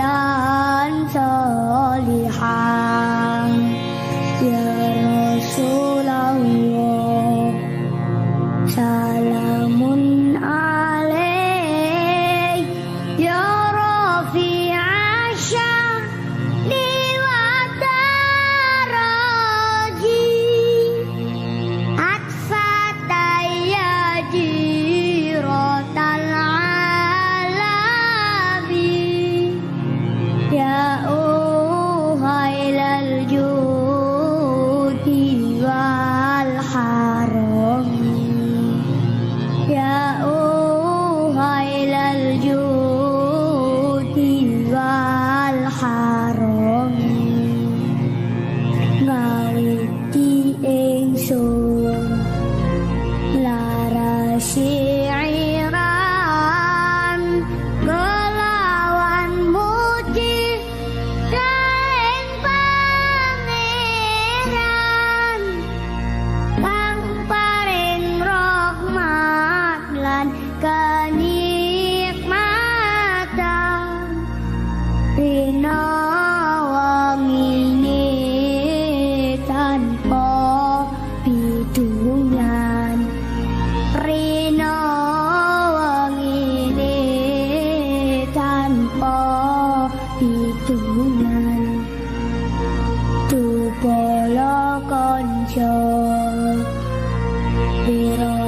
蓝色的海洋一片片的沙 it all.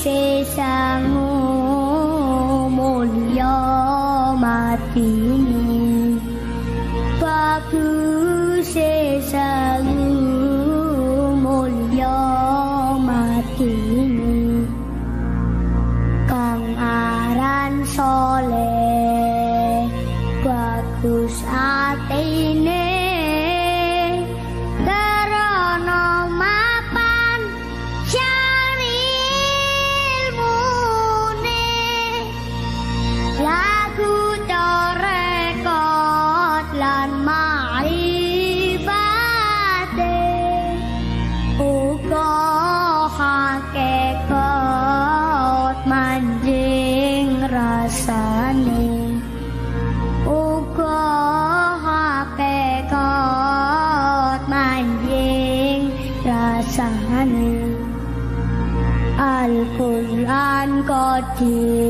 say chi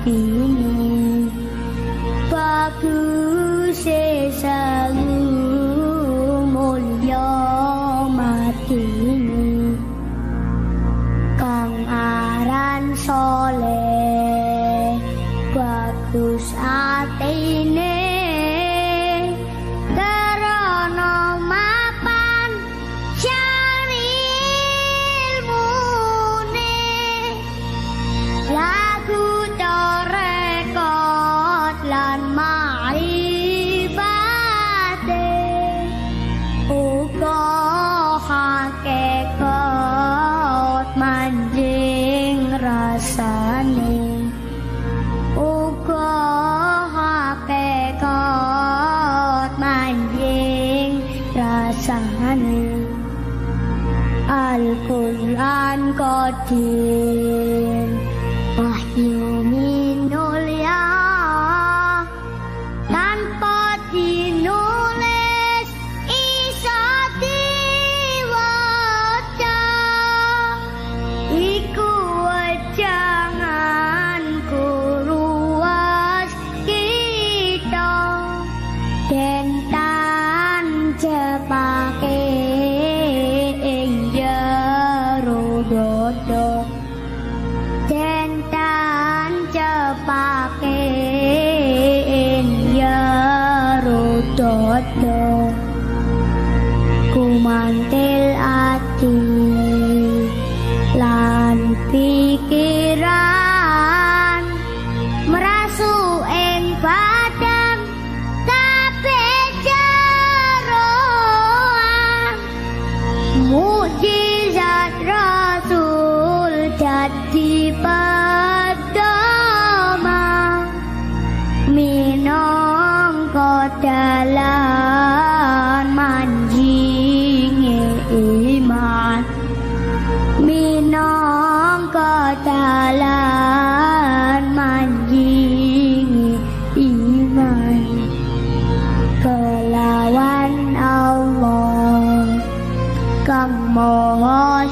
happy God có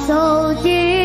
走进。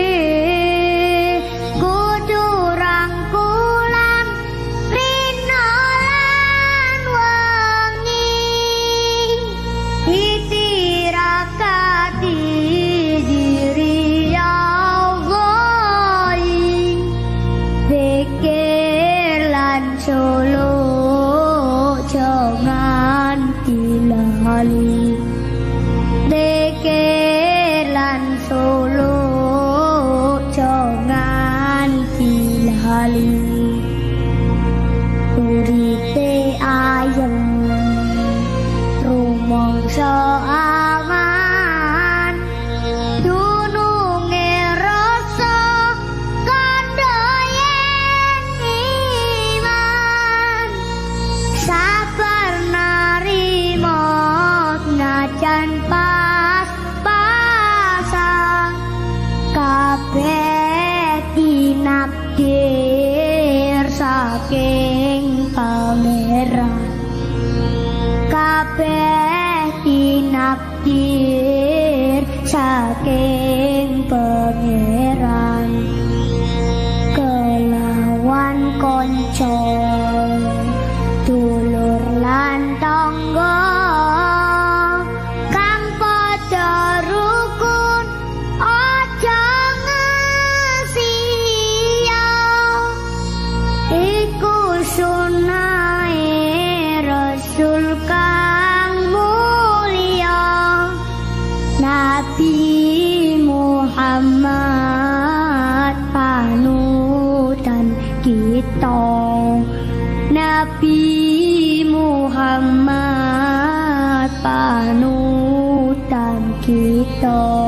した。